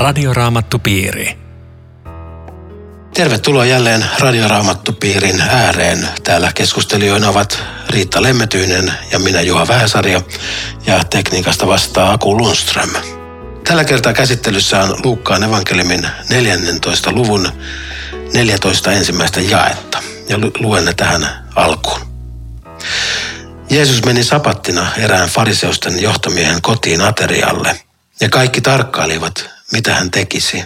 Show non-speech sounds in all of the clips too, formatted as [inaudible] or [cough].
Radioraamattupiiri. Tervetuloa jälleen Radioraamattupiirin ääreen. Täällä keskustelijoina ovat Riitta Lemmetyinen ja minä Juha Vähäsarja ja tekniikasta vastaa Aku Lundström. Tällä kertaa käsittelyssä on Luukkaan evankeliumin 14. luvun 14 ensimmäistä jaetta ja luen ne tähän alkuun. Jeesus meni sapattina erään fariseusten johtomiehen kotiin aterialle ja kaikki tarkkailivat, mitä hän tekisi.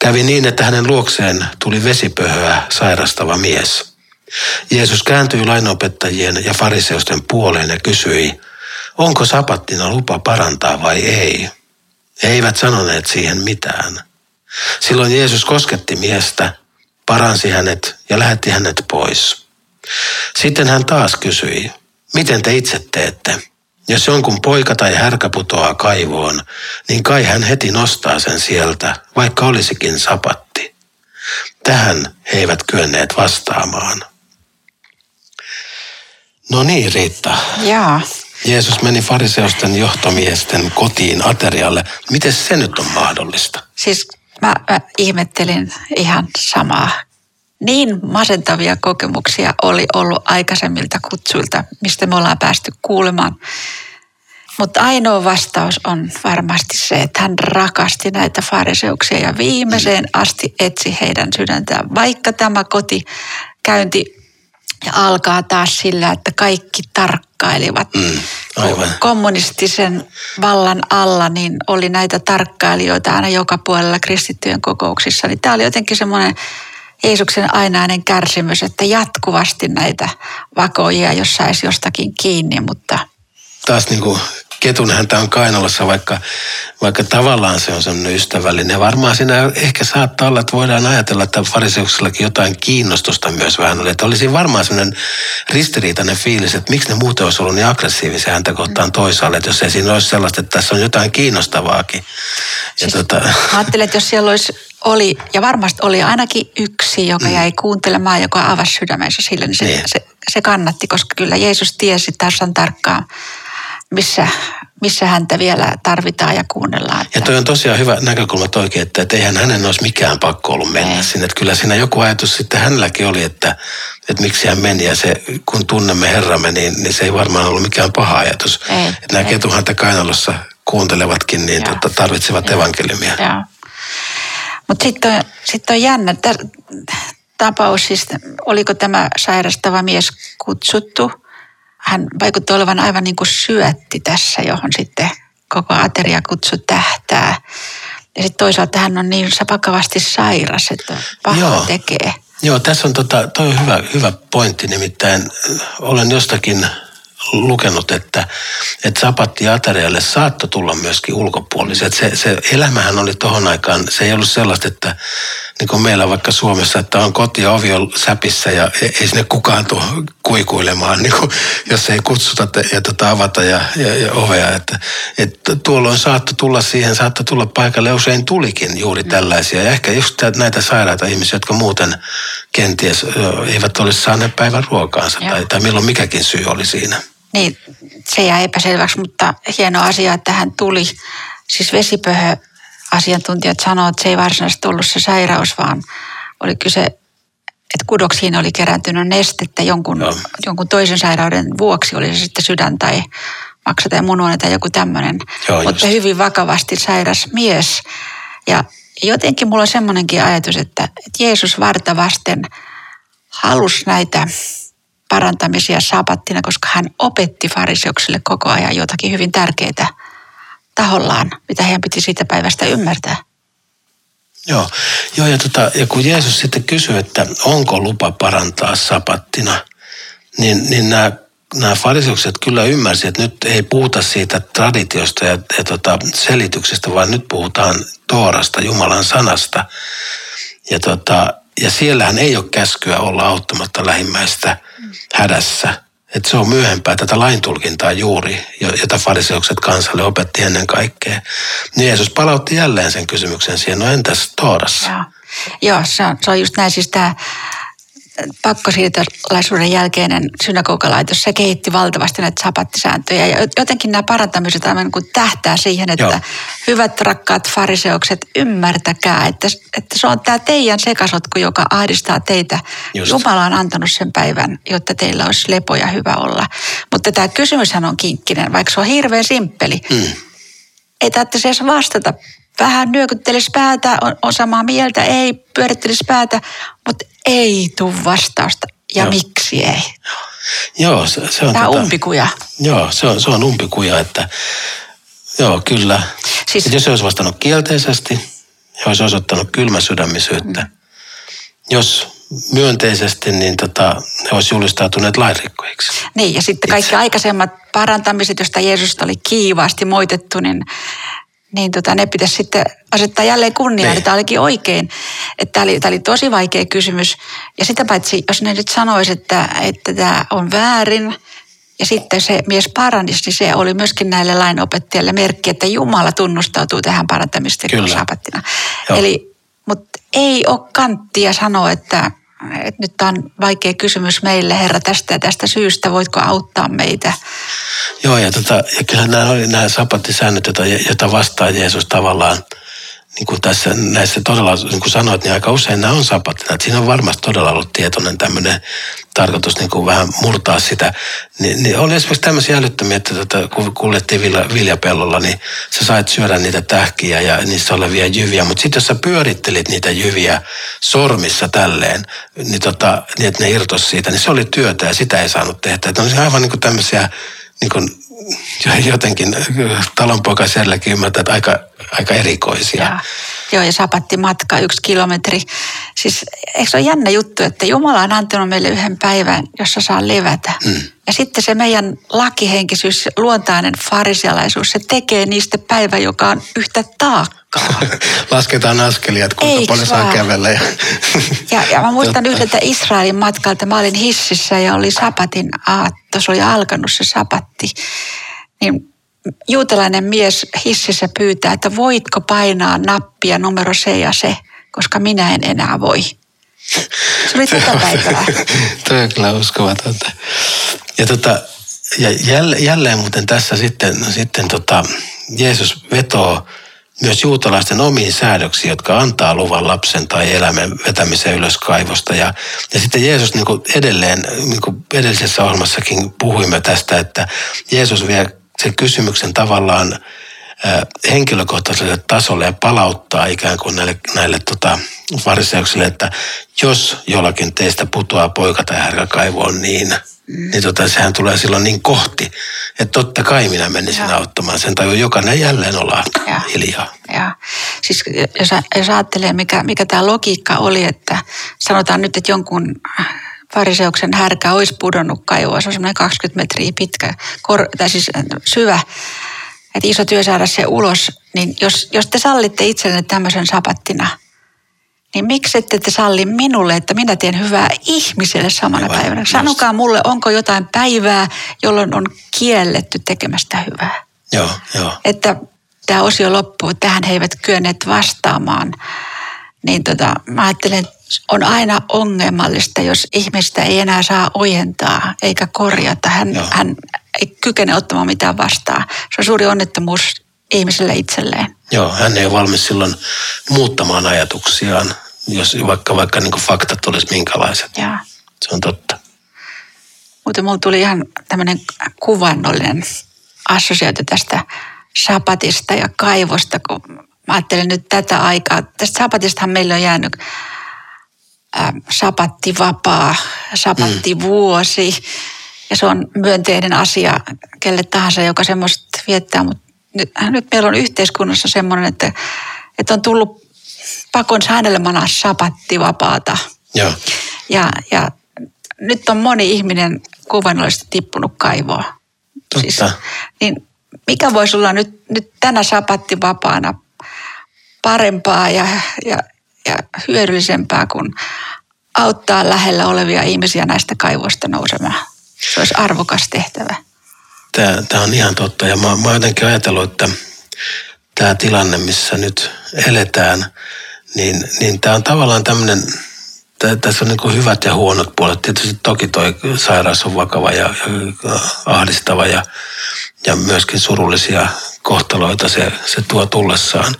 Kävi niin, että hänen luokseen tuli vesipöhöä sairastava mies. Jeesus kääntyi lainopettajien ja fariseusten puoleen ja kysyi, onko sapattina lupa parantaa vai ei. He eivät sanoneet siihen mitään. Silloin Jeesus kosketti miestä, paransi hänet ja lähetti hänet pois. Sitten hän taas kysyi, miten te itse teette? Jos jonkun poika tai härkä putoaa kaivoon, niin kai hän heti nostaa sen sieltä, vaikka olisikin sapatti. Tähän he eivät kyenneet vastaamaan. No niin, Riitta. Jaa. Jeesus meni fariseusten johtomiesten kotiin aterialle. Miten se nyt on mahdollista? Siis mä, mä ihmettelin ihan samaa. Niin masentavia kokemuksia oli ollut aikaisemmilta kutsuilta, mistä me ollaan päästy kuulemaan. Mutta ainoa vastaus on varmasti se, että hän rakasti näitä fariseuksia ja viimeiseen asti etsi heidän sydäntään. Vaikka tämä kotikäynti alkaa taas sillä, että kaikki tarkkailivat. Mm, aivan. Kommunistisen vallan alla niin oli näitä tarkkailijoita aina joka puolella kristittyjen kokouksissa. Niin tämä oli jotenkin semmoinen Jeesuksen ainainen kärsimys, että jatkuvasti näitä vakoja, jos saisi jostakin kiinni, mutta... Taas niin kuin ketun häntä on kainalossa, vaikka, vaikka tavallaan se on semmoinen ystävällinen. Varmaan siinä ehkä saattaa olla, että voidaan ajatella, että fariseuksellakin jotain kiinnostusta myös vähän oli. Että olisi varmaan semmoinen ristiriitainen fiilis, että miksi ne muuten olisi ollut niin aggressiivisia häntä kohtaan toisaalle. Että jos ei siinä olisi sellaista, että tässä on jotain kiinnostavaakin. Ja siis, tota... Mä ajattelen, että jos siellä olisi oli, ja varmasti oli ainakin yksi, joka mm. jäi kuuntelemaan, joka avasi sydämensä sille, niin se, niin. se, se kannatti, koska kyllä Jeesus tiesi tässä tarkkaan, missä, missä häntä vielä tarvitaan ja kuunnellaan. Että... Ja toi on tosiaan hyvä näkökulma toikin, että, että eihän hänen olisi mikään pakko ollut mennä Ei. sinne. Että kyllä siinä joku ajatus sitten hänelläkin oli, että, että miksi hän meni. Ja se, kun tunnemme Herramme, niin, niin se ei varmaan ollut mikään paha ajatus. Ei, että nämä ketuhanta kainalossa kuuntelevatkin, niin tota, tarvitsevat Joo. evankeliumia. Mutta sitten on, sit on jännä tapaus, siis oliko tämä sairastava mies kutsuttu. Hän vaikutti olevan aivan niin kuin syötti tässä, johon sitten koko ateriakutsu tähtää. Ja sitten toisaalta hän on niin vakavasti sairas, että paha Joo. tekee. Joo, tässä on, tota, toi on hyvä, hyvä pointti, nimittäin olen jostakin lukenut, että, että sapatti aterialle saattoi tulla myöskin ulkopuoliset. Se, se elämähän oli tuohon aikaan, se ei ollut sellaista, että niin kuin meillä vaikka Suomessa, että on koti ja ovi on säpissä ja ei sinne kukaan tuo kuikuilemaan, niin kuin, jos ei kutsuta ja tota, avata ja, ja, ja ovea. Että, että tuolloin saattoi tulla siihen, saattoi tulla paikalle, usein tulikin juuri mm. tällaisia. Ja ehkä just näitä sairaita ihmisiä, jotka muuten kenties eivät olisi saaneet päivän ruokaansa tai, tai milloin mikäkin syy oli siinä. Niin, se jää epäselväksi, mutta hieno asia, että hän tuli. Siis vesipöhö asiantuntijat sanoivat, että se ei varsinaisesti ollut se sairaus, vaan oli kyse, että kudoksiin oli kerääntynyt nestettä jonkun, no. jonkun toisen sairauden vuoksi, oli se sitten sydän tai maksa tai munuainen tai joku tämmöinen. Mutta just. hyvin vakavasti sairas mies. Ja jotenkin mulla on semmoinenkin ajatus, että, että Jeesus varta vasten halusi näitä parantamisia sapattina, koska hän opetti fariseuksille koko ajan jotakin hyvin tärkeää tahollaan, mitä heidän piti siitä päivästä ymmärtää. Joo, Joo ja, tota, ja kun Jeesus sitten kysyi, että onko lupa parantaa sapattina, niin, niin nämä nämä fariseukset kyllä ymmärsivät, että nyt ei puhuta siitä traditiosta ja, ja tota, selityksestä, vaan nyt puhutaan Toorasta, Jumalan sanasta. Ja, tota, ja siellähän ei ole käskyä olla auttamatta lähimmäistä hädässä. Että se on myöhempää tätä laintulkintaa juuri, jota fariseukset kansalle opetti ennen kaikkea. Niin Jeesus palautti jälleen sen kysymyksen siihen, no entäs Toorassa? Joo, Joo se, on, se on just näin. Siis tämä pakkosiirtolaisuuden jälkeinen synagogalaitos, se kehitti valtavasti näitä sapattisääntöjä. Ja jotenkin nämä parantamiset aivan niin kuin tähtää siihen, että Joo. hyvät rakkaat fariseukset, ymmärtäkää, että, että se on tämä teidän sekasotku, joka ahdistaa teitä. Just. Jumala on antanut sen päivän, jotta teillä olisi lepo ja hyvä olla. Mutta tämä kysymyshän on kinkkinen, vaikka se on hirveän simppeli. Mm. Ei tarvitse edes vastata vähän nyökyttelisi päätä, on, on samaa mieltä, ei pyörittelisi päätä, mutta ei tule vastausta. Ja Joo. miksi ei? Joo, se, se on... Tämä tota, umpikuja. Joo, se on, se on umpikuja, että joo, kyllä. Siis, jos se olisi vastannut kielteisesti, ja olisi osoittanut kylmäsydämisyyttä. Mm. Jos myönteisesti, niin tota, he olisi julistautuneet lainrikkojiksi. Niin, ja sitten kaikki Itse. aikaisemmat parantamiset, joista Jeesus oli kiivaasti moitettu, niin niin tota, ne pitäisi sitten asettaa jälleen kunniaan, niin. että tämä olikin oikein. Että tämä oli, tämä oli tosi vaikea kysymys. Ja sitä paitsi, jos ne nyt sanoisi, että, että tämä on väärin, ja sitten se mies paranisi, niin se oli myöskin näille lainopettajille merkki, että Jumala tunnustautuu tähän parantamistekon saapattina. Eli, mutta ei ole kanttia sanoa, että että nyt on vaikea kysymys meille, Herra, tästä ja tästä syystä, voitko auttaa meitä? Joo, ja, tota, ja kyllä nämä oli nämä sapattisäännöt, joita, joita vastaan Jeesus tavallaan – niin kuin tässä näissä todella, niin kuin sanoit, niin aika usein nämä on sapattina. Että siinä on varmasti todella ollut tietoinen tämmöinen tarkoitus niin kuin vähän murtaa sitä. Ni, niin oli esimerkiksi tämmöisiä älyttömiä, että tota, kun kuljettiin vilja, viljapellolla, niin sä sait syödä niitä tähkiä ja niissä olevia jyviä. Mutta sitten jos sä pyörittelit niitä jyviä sormissa tälleen, niin, tota, niin että ne irtos siitä, niin se oli työtä ja sitä ei saanut tehdä. Että on aivan niin kuin tämmöisiä niin kuin [laughs] jotenkin talonpoikaisielläkin ymmärtää, että aika, aika erikoisia. Ja, joo, ja sapatti matka yksi kilometri. Siis eikö se ole jännä juttu, että Jumala on antanut meille yhden päivän, jossa saa levätä. Mm. Ja sitten se meidän lakihenkisyys, luontainen farisialaisuus, se tekee niistä päivä, joka on yhtä taakkaa. Lasketaan askelia, että kuinka Eiks paljon vaan? saa kävellä. Ja, ja, ja mä muistan yhdeltä Israelin matkalta, mä olin hississä ja oli sapatin aatto, se oli alkanut se sapatti. Niin juutalainen mies hississä pyytää, että voitko painaa nappia numero se ja se, koska minä en enää voi. Se oli [laughs] tätä päivää. [laughs] Tuo on kyllä uskomatonta. Ja, tota, ja jälleen, jälleen muuten tässä sitten, sitten tota, Jeesus vetoo myös juutalaisten omiin säädöksiin, jotka antaa luvan lapsen tai eläimen vetämiseen ylös kaivosta. Ja, ja sitten Jeesus niin kuin edelleen, niin kuin edellisessä ohjelmassakin puhuimme tästä, että Jeesus vie sen kysymyksen tavallaan henkilökohtaiselle tasolle ja palauttaa ikään kuin näille, näille tota, fariseuksille, että jos jollakin teistä putoaa poika tai härkä kaivoon, niin. Niin tota, sehän tulee silloin niin kohti, että totta kai minä menisin ja. auttamaan. Sen tajua jokainen jälleen olla ja. hiljaa. Ja. Siis jos, jos ajattelee, mikä, mikä tämä logiikka oli, että sanotaan nyt, että jonkun fariseuksen härkä olisi pudonnut kaivoa. Se on semmoinen 20 metriä pitkä, kor, tai siis syvä, että iso työ saada se ulos. Niin jos, jos te sallitte itsellenne tämmöisen sapattina – niin miksi ette te salli minulle, että minä teen hyvää ihmiselle samana Aivan, päivänä? Sanokaa just. mulle, onko jotain päivää, jolloin on kielletty tekemästä hyvää. Joo, joo. Että tämä osio loppuu, tähän he eivät kyenneet vastaamaan. Niin tota, mä ajattelen, että on aina ongelmallista, jos ihmistä ei enää saa ojentaa eikä korjata. Hän, hän ei kykene ottamaan mitään vastaan. Se on suuri onnettomuus ihmiselle itselleen. Joo, hän ei ole valmis silloin muuttamaan ajatuksiaan jos vaikka, vaikka niin faktat olisi minkälaiset. Ja. Se on totta. Mutta mulla tuli ihan tämmöinen kuvannollinen assosiaatio tästä sapatista ja kaivosta, kun mä ajattelen nyt tätä aikaa. Tästä sapatistahan meillä on jäänyt äh, sapattivapaa, sapattivuosi. Mm. Ja se on myönteinen asia kelle tahansa, joka semmoista viettää. Mutta nyt, nyt meillä on yhteiskunnassa semmoinen, että, että on tullut pakon säännelmänä sapattivapaata. Joo. Ja, ja nyt on moni ihminen kuvannollisesti tippunut kaivoa. Totta. Siis, niin mikä voisi olla nyt, nyt tänä sapattivapaana parempaa ja, ja, ja hyödyllisempää kuin auttaa lähellä olevia ihmisiä näistä kaivoista nousemaan. Se olisi arvokas tehtävä. Tämä, tämä on ihan totta ja mä, mä jotenkin ajatellut, että tämä tilanne, missä nyt eletään – niin, niin tämä on tavallaan tämmöinen tässä on niin hyvät ja huonot puolet. Tietysti toki toi sairaus on vakava ja, ja ahdistava ja, ja myöskin surullisia kohtaloita se, se tuo tullessaan.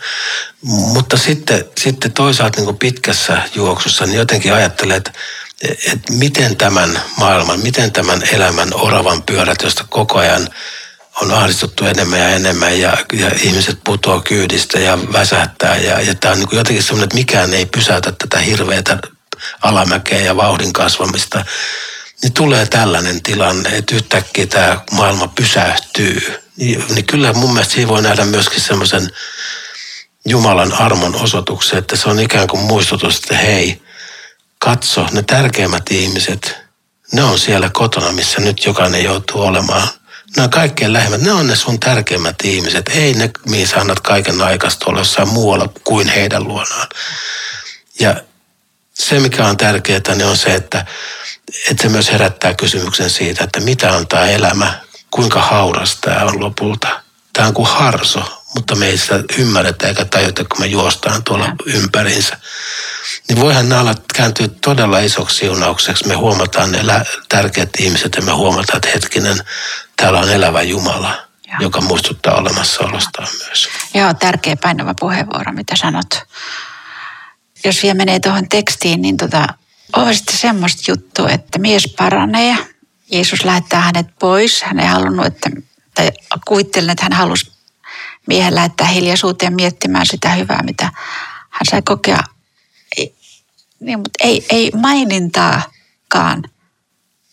Mutta sitten, sitten toisaalta niin pitkässä juoksussa niin jotenkin ajattelee, että, että miten tämän maailman, miten tämän elämän oravan pyörät, josta koko ajan on ahdistuttu enemmän ja enemmän ja, ja ihmiset putoaa kyydistä ja väsähtää. Ja, ja tämä on niin jotenkin semmoinen, että mikään ei pysäytä tätä hirveätä alamäkeä ja vauhdin kasvamista. Niin tulee tällainen tilanne, että yhtäkkiä tämä maailma pysähtyy. Niin, niin kyllä mun mielestä siinä voi nähdä myöskin semmoisen Jumalan armon osoituksen, että se on ikään kuin muistutus, että hei, katso, ne tärkeimmät ihmiset, ne on siellä kotona, missä nyt jokainen joutuu olemaan – ne on kaikkein lähimmät, ne on ne sun tärkeimmät ihmiset. Ei ne, mihin sä annat kaiken aikaista olla jossain muualla kuin heidän luonaan. Ja se, mikä on tärkeää, niin on se, että, että se myös herättää kysymyksen siitä, että mitä on tämä elämä, kuinka hauras tämä on lopulta. Tämä on kuin harso, mutta me ei sitä ymmärretä eikä tajuta, kun me juostaan tuolla ympärinsä niin voihan nämä kääntyä todella isoksi siunaukseksi. Me huomataan ne tärkeät ihmiset ja me huomataan, että hetkinen, täällä on elävä Jumala, Joo. joka muistuttaa olemassaolostaan myös. Joo, tärkeä painava puheenvuoro, mitä sanot. Jos vielä menee tuohon tekstiin, niin tota, on sitten semmoista juttua, että mies paranee. Jeesus lähettää hänet pois. Hän ei halunnut, että, tai kuvittelen, että hän halusi miehen lähettää hiljaisuuteen miettimään sitä hyvää, mitä hän sai kokea niin, mutta ei, ei mainintaakaan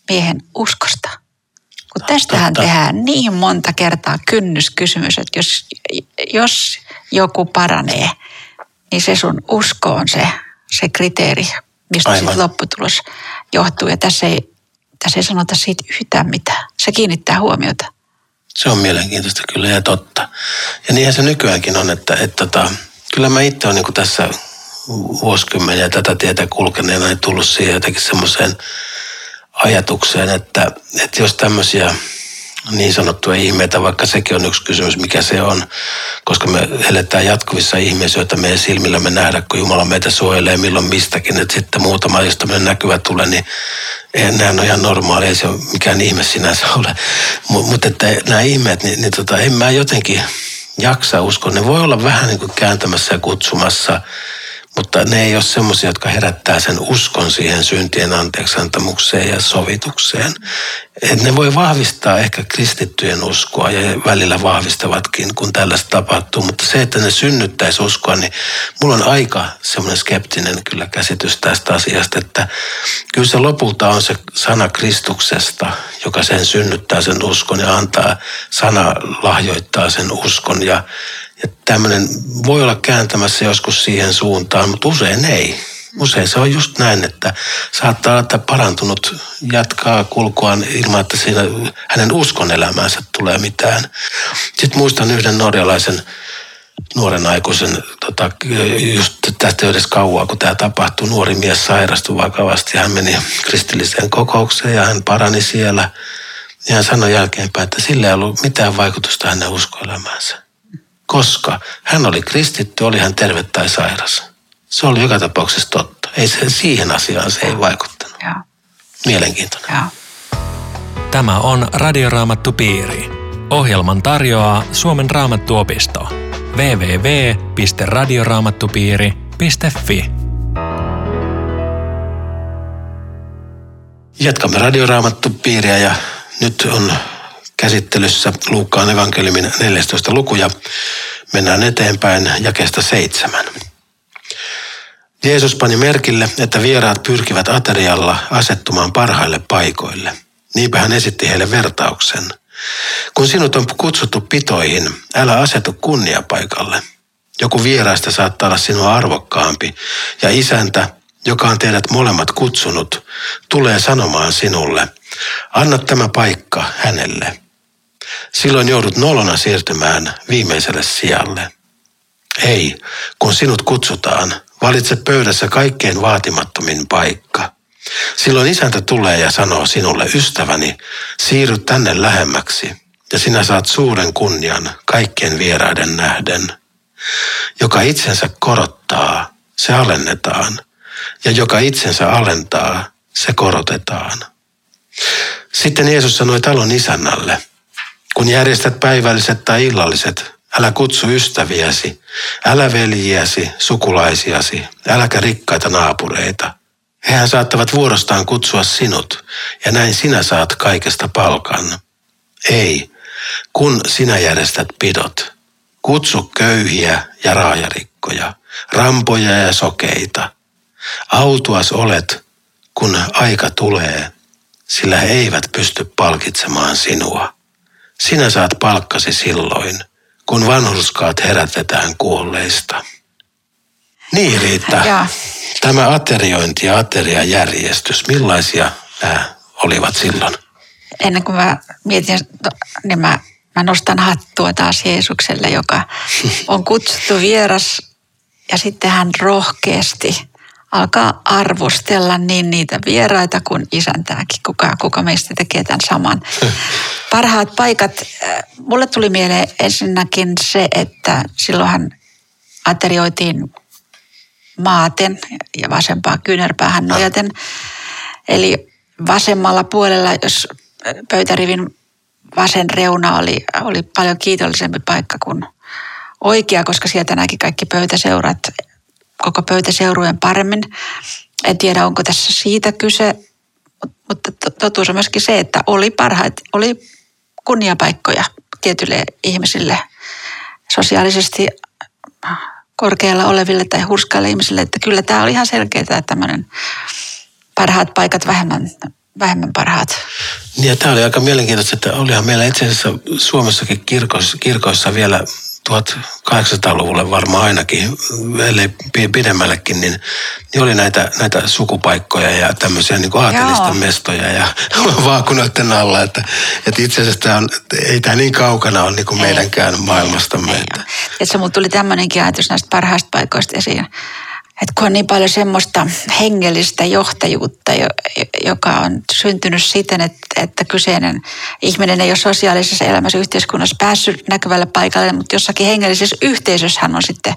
miehen uskosta. Kun tästähän Totta. tehdään niin monta kertaa kynnyskysymys, että jos, jos joku paranee, niin se sun usko on se, se kriteeri, mistä sitten lopputulos johtuu. Ja tässä ei, tässä ei sanota siitä yhtään mitään. Se kiinnittää huomiota. Se on mielenkiintoista kyllä ja totta. Ja niinhän se nykyäänkin on, että, että, että tota, kyllä mä itse olen niin tässä vuosikymmeniä tätä tietä kulkeneena tullut siihen jotenkin semmoiseen ajatukseen, että, että jos tämmöisiä niin sanottuja ihmeitä, vaikka sekin on yksi kysymys, mikä se on, koska me eletään jatkuvissa ihmeisissä, joita meidän silmillä me nähdä, kun Jumala meitä suojelee milloin mistäkin, että sitten muutama, jos tämmöinen näkyvä tulee, niin eihän nämä ole ihan normaali, ei se ole mikään ihme sinänsä ole. Mutta että nämä ihmeet, niin, niin tota, en mä jotenkin jaksa uskoa. Ne voi olla vähän niin kuin kääntämässä ja kutsumassa – mutta ne ei ole semmoisia, jotka herättää sen uskon siihen syntien anteeksiantamukseen ja sovitukseen. Et ne voi vahvistaa ehkä kristittyjen uskoa ja välillä vahvistavatkin, kun tällaista tapahtuu. Mutta se, että ne synnyttäisi uskoa, niin mulla on aika semmoinen skeptinen kyllä käsitys tästä asiasta, että kyllä se lopulta on se sana Kristuksesta, joka sen synnyttää sen uskon ja antaa, sana lahjoittaa sen uskon ja ja tämmöinen voi olla kääntämässä joskus siihen suuntaan, mutta usein ei. Usein se on just näin, että saattaa olla, että parantunut jatkaa kulkuaan ilman, että siinä hänen uskon elämäänsä tulee mitään. Sitten muistan yhden norjalaisen nuoren aikuisen, tota, just tästä edes kauaa, kun tämä tapahtui, nuori mies sairastui vakavasti. Hän meni kristilliseen kokoukseen ja hän parani siellä. Ja hän sanoi jälkeenpäin, että sillä ei ollut mitään vaikutusta hänen uskoelämäänsä koska hän oli kristitty, oli hän terve tai sairas. Se oli joka tapauksessa totta. Ei se siihen asiaan se ei vaikuttanut. Ja. Mielenkiintoinen. Ja. Tämä on Radioraamattu Piiri. Ohjelman tarjoaa Suomen raamattuopisto. www.radioraamattupiiri.fi Jatkamme Radioraamattupiiriä ja nyt on käsittelyssä Luukkaan evankeliumin 14 luku ja mennään eteenpäin jakesta seitsemän. Jeesus pani merkille, että vieraat pyrkivät aterialla asettumaan parhaille paikoille. Niinpä hän esitti heille vertauksen. Kun sinut on kutsuttu pitoihin, älä asetu kunniapaikalle. Joku vieraista saattaa olla sinua arvokkaampi, ja isäntä, joka on teidät molemmat kutsunut, tulee sanomaan sinulle, anna tämä paikka hänelle. Silloin joudut nolona siirtymään viimeiselle sijalle. Ei, kun sinut kutsutaan, valitse pöydässä kaikkein vaatimattomin paikka. Silloin isäntä tulee ja sanoo sinulle, ystäväni, siirry tänne lähemmäksi, ja sinä saat suuren kunnian kaikkien vieraiden nähden. Joka itsensä korottaa, se alennetaan, ja joka itsensä alentaa, se korotetaan. Sitten Jeesus sanoi talon isännälle, kun järjestät päivälliset tai illalliset, älä kutsu ystäviäsi, älä veljiäsi, sukulaisiasi, äläkä rikkaita naapureita. Hehän saattavat vuorostaan kutsua sinut, ja näin sinä saat kaikesta palkan. Ei, kun sinä järjestät pidot, kutsu köyhiä ja raajarikkoja, rampoja ja sokeita. Autuas olet, kun aika tulee, sillä he eivät pysty palkitsemaan sinua. Sinä saat palkkasi silloin, kun vanhurskaat herätetään kuolleista. Niin Riitta, Ja tämä ateriointi ja ateriajärjestys, millaisia nämä olivat silloin? ennen kuin mä mietin, niin mä, mä nostan hattua taas Jeesukselle, joka [laughs] on kutsuttu vieras ja sitten hän rohkeasti alkaa arvostella niin niitä vieraita kuin isäntääkin, kuka, kuka meistä tekee tämän saman. [laughs] Parhaat paikat, äh, mulle tuli mieleen ensinnäkin se, että silloinhan aterioitiin maaten ja vasempaa kyynärpäähän nojaten. Eli vasemmalla puolella, jos pöytärivin vasen reuna oli, oli paljon kiitollisempi paikka kuin oikea, koska sieltä näki kaikki pöytäseurat, koko pöytäseurujen paremmin. En tiedä, onko tässä siitä kyse, mutta totuus on myöskin se, että oli parhaat, oli kunniapaikkoja tietyille ihmisille sosiaalisesti korkealla oleville tai hurskaille ihmisille, että kyllä tämä oli ihan selkeää, tämmöinen parhaat paikat vähemmän, vähemmän parhaat. Niin ja tämä oli aika mielenkiintoista, että olihan meillä itse asiassa Suomessakin kirkoissa, kirkoissa vielä 1800-luvulle varmaan ainakin, ellei pidemmällekin, niin, niin oli näitä, näitä sukupaikkoja ja tämmöisiä niin aatelisten mestoja ja [laughs] vaakunoiden alla. Että, että itse asiassa tämä on, ei tämä niin kaukana ole niin kuin Ei. meidänkään maailmastamme. Ei että, ole. Et se mulla tuli tämmöinenkin ajatus näistä parhaista paikoista esiin. Että kun on niin paljon semmoista hengellistä johtajuutta, jo- joka on syntynyt siten, että, että kyseinen ihminen ei ole sosiaalisessa elämässä yhteiskunnassa päässyt näkyvälle paikalle, mutta jossakin hengellisessä yhteisössä hän on sitten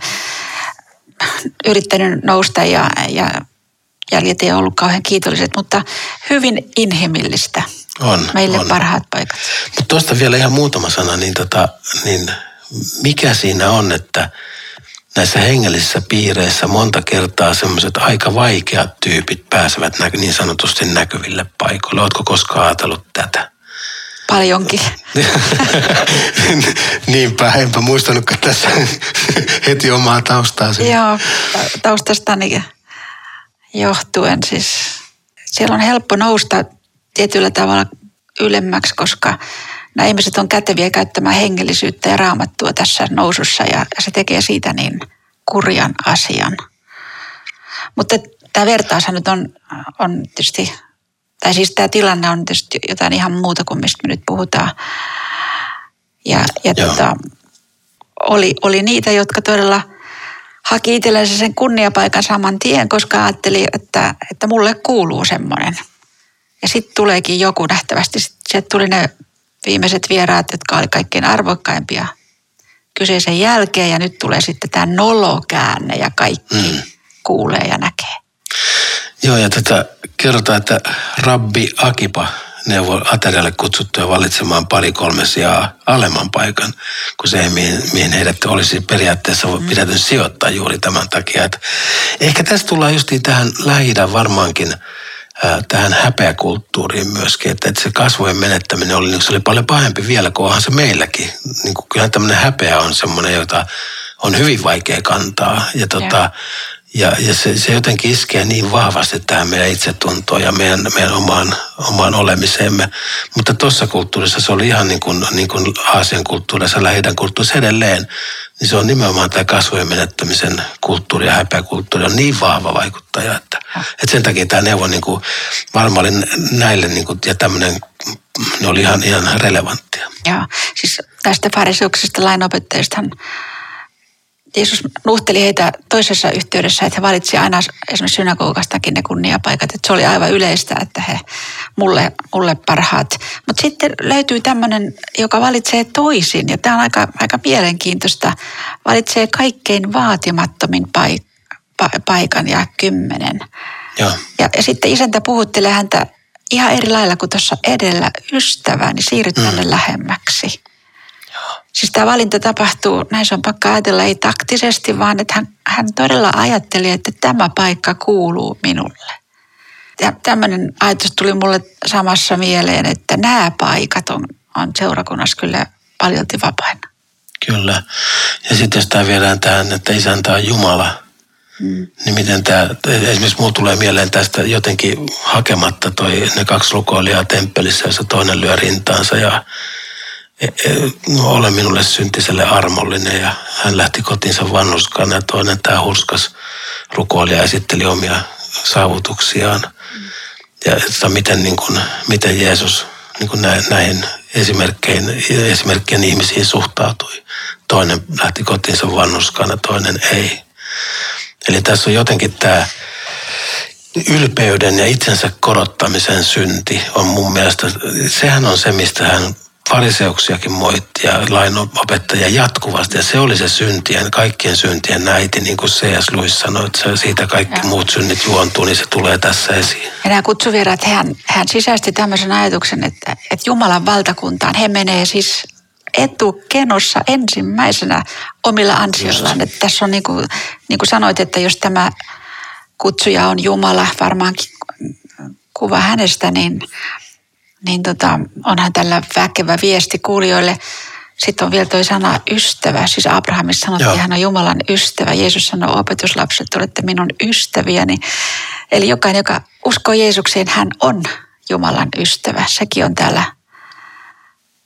yrittänyt nousta ja, ja jäljet ei ollut kauhean kiitolliset, mutta hyvin inhimillistä. On, Meille on. parhaat paikat. Mutta tuosta vielä ihan muutama sana, niin, tota, niin mikä siinä on, että näissä hengellisissä piireissä monta kertaa semmoiset aika vaikeat tyypit pääsevät niin sanotusti näkyville paikoille. Oletko koskaan ajatellut tätä? Paljonkin. [laughs] Niinpä, enpä muistanutkaan tässä heti omaa taustaasi. Joo, taustastani johtuen siis siellä on helppo nousta tietyllä tavalla ylemmäksi, koska nämä ihmiset on käteviä käyttämään hengellisyyttä ja raamattua tässä nousussa ja, ja se tekee siitä niin kurjan asian. Mutta tämä vertaushan nyt on, on tietysti, tai siis tämä tilanne on tietysti jotain ihan muuta kuin mistä me nyt puhutaan. Ja, ja Joo. tota, oli, oli niitä, jotka todella haki itsellensä sen kunniapaikan saman tien, koska ajatteli, että, että mulle kuuluu semmoinen. Ja sitten tuleekin joku nähtävästi, sieltä tuli ne viimeiset vieraat, jotka oli kaikkein arvokkaimpia kyseisen jälkeen ja nyt tulee sitten tämä nolokäänne ja kaikki mm. kuulee ja näkee. Joo, ja tätä kerrotaan, että Rabbi Akipa neuvoi aterialle kutsuttuja valitsemaan pari kolme sijaa alemman paikan, kun se, mihin, mihin heidät olisi periaatteessa mm. pitänyt sijoittaa juuri tämän takia. Että ehkä tässä tullaan justiin tähän lähi varmaankin tähän häpeäkulttuuriin myöskin, että, että se kasvojen menettäminen oli, niin se oli paljon pahempi vielä kuin onhan se meilläkin. Niin kuin, kyllähän tämmöinen häpeä on semmoinen, jota on hyvin vaikea kantaa. Ja tota. Ja, ja se, se jotenkin iskee niin vahvasti tähän meidän itsetuntoon ja meidän, meidän omaan, omaan olemiseemme. Mutta tuossa kulttuurissa se oli ihan niin kuin, niin kuin Aasian kulttuurissa, lähi kulttuurissa edelleen. Niin se on nimenomaan tämä kasvojen menettämisen kulttuuri ja häpeäkulttuuri on niin vahva vaikuttaja, että, että sen takia tämä neuvo niin kuin, varmaan oli näille niin kuin, ja tämmöinen, ne oli ihan, ihan relevanttia. Ja siis tästä fariseuksesta lainopettajistahan Jeesus nuhteli heitä toisessa yhteydessä, että he valitsi aina esimerkiksi synagogastakin ne kunniapaikat. Että se oli aivan yleistä, että he mulle, mulle parhaat. Mutta sitten löytyy tämmöinen, joka valitsee toisin. Ja tämä on aika, aika mielenkiintoista. Valitsee kaikkein vaatimattomin paik- pa- paikan ja kymmenen. Joo. Ja, ja sitten isäntä puhuttelee häntä ihan eri lailla kuin tuossa edellä. Ystävä, niin siirry tänne mm. lähemmäksi. Siis tämä valinta tapahtuu, näin se on pakko ajatella, ei taktisesti, vaan että hän, hän todella ajatteli, että tämä paikka kuuluu minulle. Ja tämmöinen ajatus tuli mulle samassa mieleen, että nämä paikat on, on seurakunnassa kyllä paljolti vapaina. Kyllä. Ja sitten jos tämä viedään tähän, että isäntä on Jumala, mm. niin miten tämä, esimerkiksi mulla tulee mieleen tästä jotenkin hakematta toi, ne kaksi rukoilijaa temppelissä, jossa toinen lyö rintaansa ja ole minulle syntiselle armollinen ja hän lähti kotiinsa vannuskana ja toinen tämä hurskas rukoilija esitteli omia saavutuksiaan. Ja että miten, niin kuin, miten Jeesus niin kuin näihin esimerkkeihin, esimerkkien ihmisiin suhtautui. Toinen lähti kotiinsa vannuskana, toinen ei. Eli tässä on jotenkin tämä ylpeyden ja itsensä korottamisen synti on mun mielestä, sehän on se, mistä hän fariseuksiakin moitti ja lainopettajia jatkuvasti. Ja se oli se syntien, kaikkien syntien näiti, niin kuin C.S. Lewis sanoi, että siitä kaikki ja. muut synnit juontuu, niin se tulee tässä esiin. Ja nämä kutsuvieraat, hän, hän sisäisti tämmöisen ajatuksen, että, että Jumalan valtakuntaan he menee siis etukenossa ensimmäisenä omilla ansioillaan. Että tässä on niin kuin, niin kuin sanoit, että jos tämä kutsuja on Jumala, varmaankin kuva hänestä, niin niin tota, onhan tällä väkevä viesti kuulijoille. Sitten on vielä tuo sana ystävä. Siis Abrahamissa sanottiin, että hän on Jumalan ystävä. Jeesus sanoi opetuslapset, olette minun ystäviäni. Eli jokainen, joka uskoo Jeesukseen, hän on Jumalan ystävä. Sekin on täällä,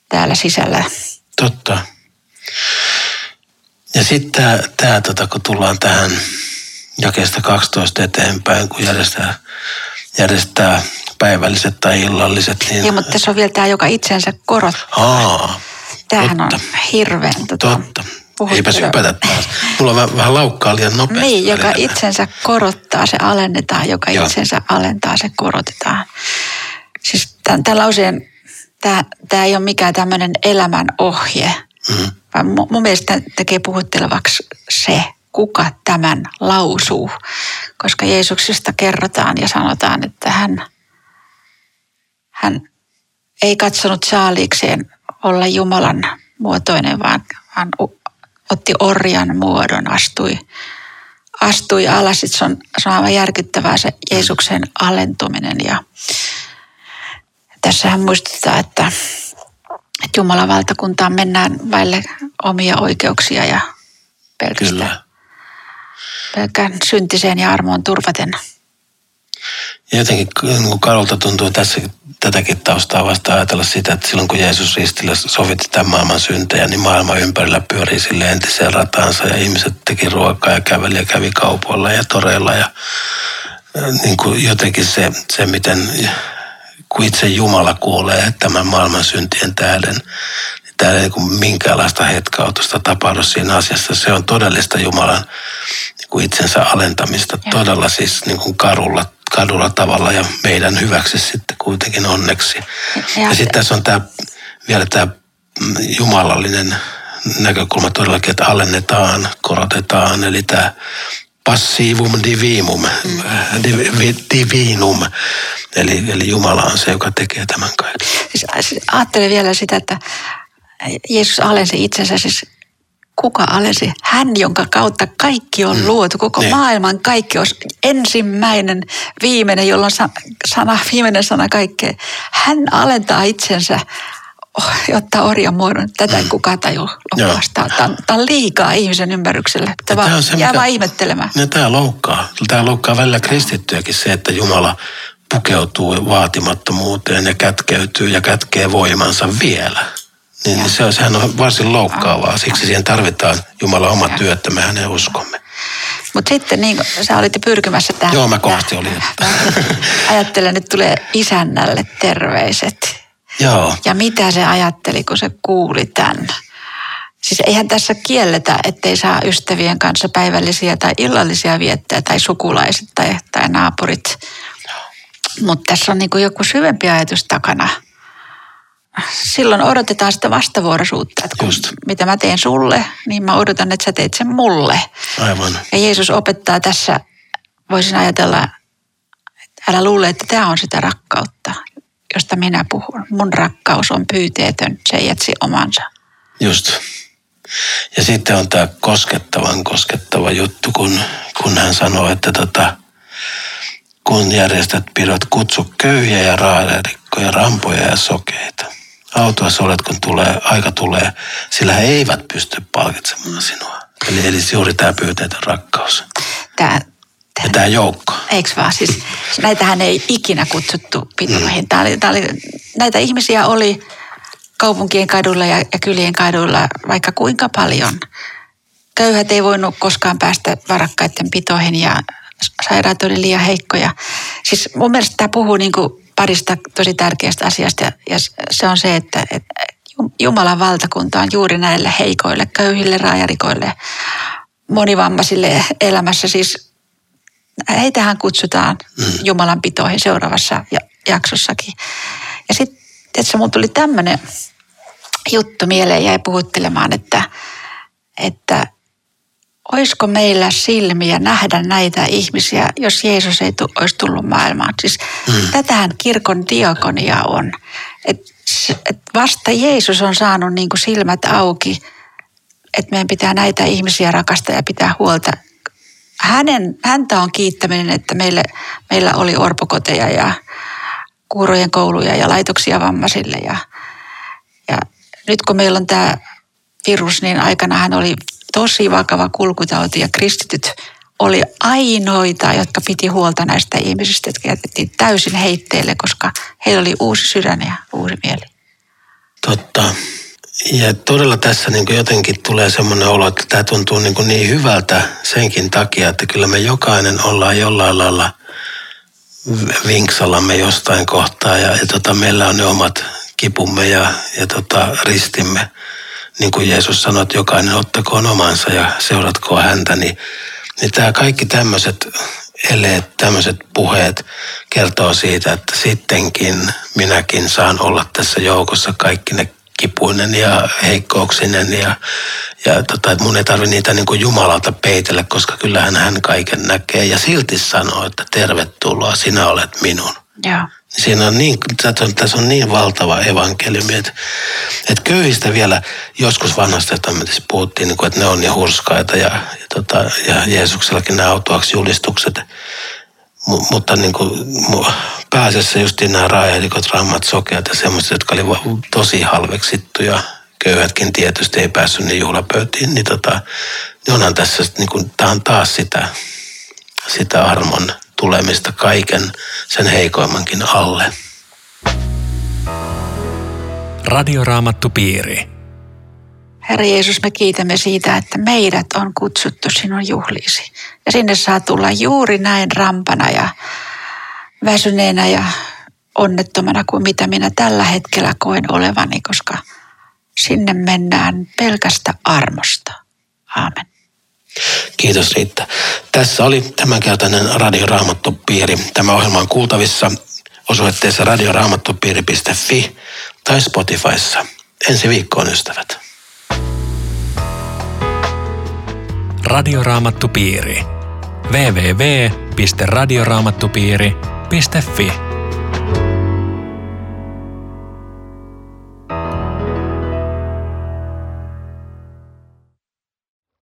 täällä sisällä. Totta. Ja sitten tämä tota, kun tullaan tähän jakeesta 12 eteenpäin, kun järjestää, järjestää päivälliset tai illalliset. Niin... Joo, mutta tässä on vielä tämä, joka itsensä korottaa. Aa, Tämähän totta. on hirveän tota, Totta. Eipä sypätä taas. Mulla on vähän, vähän laukkaa liian nopeasti. Niin, joka välillä. itsensä korottaa, se alennetaan. Joka Joo. itsensä alentaa, se korotetaan. Siis tämän, tämän lauseen, tämä, tämä ei ole mikään tämmöinen elämän ohje. Mm. Vaan mun, mun mielestä tekee puhuttelevaksi se, kuka tämän lausuu. Koska Jeesuksesta kerrotaan ja sanotaan, että hän hän ei katsonut saaliikseen olla Jumalan muotoinen, vaan hän otti orjan muodon, astui, astui alas. Se on, se on aivan järkyttävää se Jeesuksen alentuminen. Ja tässä hän muistuttaa, että, että Jumalan valtakuntaan mennään vaille omia oikeuksia ja pelkästään, pelkään syntiseen ja armoon turvaten. Ja jotenkin niin Karolta tuntuu tässä tätäkin taustaa vasta ajatella sitä, että silloin kun Jeesus ristillä sovitti tämän maailman syntejä, niin maailma ympärillä pyörii sille entiseen rataansa ja ihmiset teki ruokaa ja käveli ja kävi kaupoilla ja toreilla ja niin kuin jotenkin se, se, miten kun itse Jumala kuolee tämän maailman syntien tähden, niin täällä ei niin minkäänlaista hetkautusta tapahdu siinä asiassa. Se on todellista Jumalan niin kuin itsensä alentamista, ja. todella siis niin kuin karulla kadulla tavalla ja meidän hyväksi sitten kuitenkin onneksi. Ja, ja sitten tässä on tämä, vielä tämä jumalallinen näkökulma todellakin, että alennetaan, korotetaan, eli tämä passivum divimum, mm. divinum, eli, eli Jumala on se, joka tekee tämän kaiken. Siis, siis ajattelen vielä sitä, että Jeesus alensi itsensä siis kuka alensi? Hän, jonka kautta kaikki on mm. luotu, koko niin. maailman kaikki on ensimmäinen, viimeinen, jolla on sana, viimeinen sana kaikkea. Hän alentaa itsensä oh, jotta orjan muodon. Tätä ei mm. kukaan taju loppuastaan. Tämä, tämä on liikaa ihmisen ymmärrykselle. Tämä, tämä on se, jää mikä, vaan ihmettelemään. Ja tämä loukkaa. Tämä loukkaa välillä kristittyäkin se, että Jumala pukeutuu vaatimattomuuteen ja kätkeytyy ja kätkee voimansa vielä. Niin ja. se on, sehän on varsin loukkaavaa. Siksi siihen tarvitaan Jumalan oma työ, että me hänen uskomme. Mutta sitten niin sä olit pyrkimässä tähän. Joo, mä kovasti olin. Ajattelen, että tulee isännälle terveiset. Joo. Ja mitä se ajatteli, kun se kuuli tämän? Siis eihän tässä kielletä, ettei saa ystävien kanssa päivällisiä tai illallisia viettää tai sukulaiset tai, tai naapurit. Mutta tässä on niin joku syvempi ajatus takana – silloin odotetaan sitä vastavuoroisuutta, että kun, Just. mitä mä teen sulle, niin mä odotan, että sä teet sen mulle. Aivan. Ja Jeesus opettaa tässä, voisin ajatella älä luule, että tämä on sitä rakkautta, josta minä puhun. Mun rakkaus on pyyteetön, se etsi omansa. Just. Ja sitten on tämä koskettavan koskettava juttu, kun, kun hän sanoo, että tota, kun järjestät pidot, kutsu köyhiä ja raaderikkoja, rampoja ja sokeita. Autuassa olet, kun tulee, aika tulee, sillä he eivät pysty palkitsemaan sinua. Eli, eli juuri tämä pyyteetön rakkaus. Tämä, Ja tämä joukko. Eikö vaan? Siis näitähän ei ikinä kutsuttu pitoihin. Tämä oli, tämä oli, näitä ihmisiä oli kaupunkien kaduilla ja, ja kylien kaduilla vaikka kuinka paljon. Köyhät ei voinut koskaan päästä varakkaiden pitoihin ja sairaat oli liian heikkoja. Siis mun mielestä tämä puhuu niin kuin parista tosi tärkeästä asiasta ja, se on se, että, että Jumalan valtakunta on juuri näille heikoille, köyhille, raajarikoille, monivammaisille elämässä. Siis heitähän kutsutaan Jumalan pitoihin seuraavassa jaksossakin. Ja sitten, että mun tuli tämmöinen juttu mieleen, jäi puhuttelemaan, että, että olisiko meillä silmiä nähdä näitä ihmisiä, jos Jeesus ei tu, olisi tullut maailmaan. Siis mm. tätähän kirkon diakonia on. Että et vasta Jeesus on saanut niin kuin silmät auki, että meidän pitää näitä ihmisiä rakastaa ja pitää huolta. Hänen, häntä on kiittäminen, että meille, meillä oli orpokoteja ja kuurojen kouluja ja laitoksia vammaisille. Ja, ja nyt kun meillä on tämä virus, niin aikana hän oli tosi vakava kulkutauti ja kristityt oli ainoita, jotka piti huolta näistä ihmisistä, jotka jätettiin täysin heitteille, koska heillä oli uusi sydän ja uusi mieli. Totta. Ja todella tässä niin jotenkin tulee semmoinen olo, että tämä tuntuu niin, niin hyvältä senkin takia, että kyllä me jokainen ollaan jollain lailla vinksallamme jostain kohtaa ja, ja tota, meillä on ne omat kipumme ja, ja tota, ristimme. Niin kuin Jeesus sanoi, että jokainen ottakoon omansa ja seuratkoon häntä, niin, niin tämä kaikki tämmöiset eleet, tämmöiset puheet kertoo siitä, että sittenkin minäkin saan olla tässä joukossa kaikki ne kipuinen ja heikkouksinen ja, ja tota, mun ei tarvi niitä niin kuin Jumalalta peitellä, koska kyllähän hän kaiken näkee ja silti sanoo, että tervetuloa, sinä olet minun. Joo. Siinä on niin, tässä on niin valtava evankeliumi, että, että köyhistä vielä joskus vanhasta testamentissa puhuttiin, niin kuin, että ne on niin hurskaita ja, ja, tota, ja Jeesuksellakin nämä autuaksi julistukset. M- mutta niin kuin, pääasiassa just nämä raajahdikot, rammat, sokeat ja semmoiset, jotka oli tosi halveksittu ja köyhätkin tietysti ei päässyt niin juhlapöytiin, niin, tota, niin onhan tässä, niin kuin, tämä on taas sitä, sitä armon tulemista kaiken sen heikoimmankin alle. Radioraamattu piiri. Herra Jeesus, me kiitämme siitä, että meidät on kutsuttu sinun juhliisi. Ja sinne saa tulla juuri näin rampana ja väsyneenä ja onnettomana kuin mitä minä tällä hetkellä koen olevani, koska sinne mennään pelkästä armosta. Aamen. Kiitos Riitta. Tässä oli tämänkertainen Radioraamattupiiri. Tämä ohjelma on kuultavissa osoitteessa radioraamattupiiri.fi tai Spotifyssa. Ensi viikkoon ystävät. Radioraamattupiiri. www.radioraamattupiiri.fi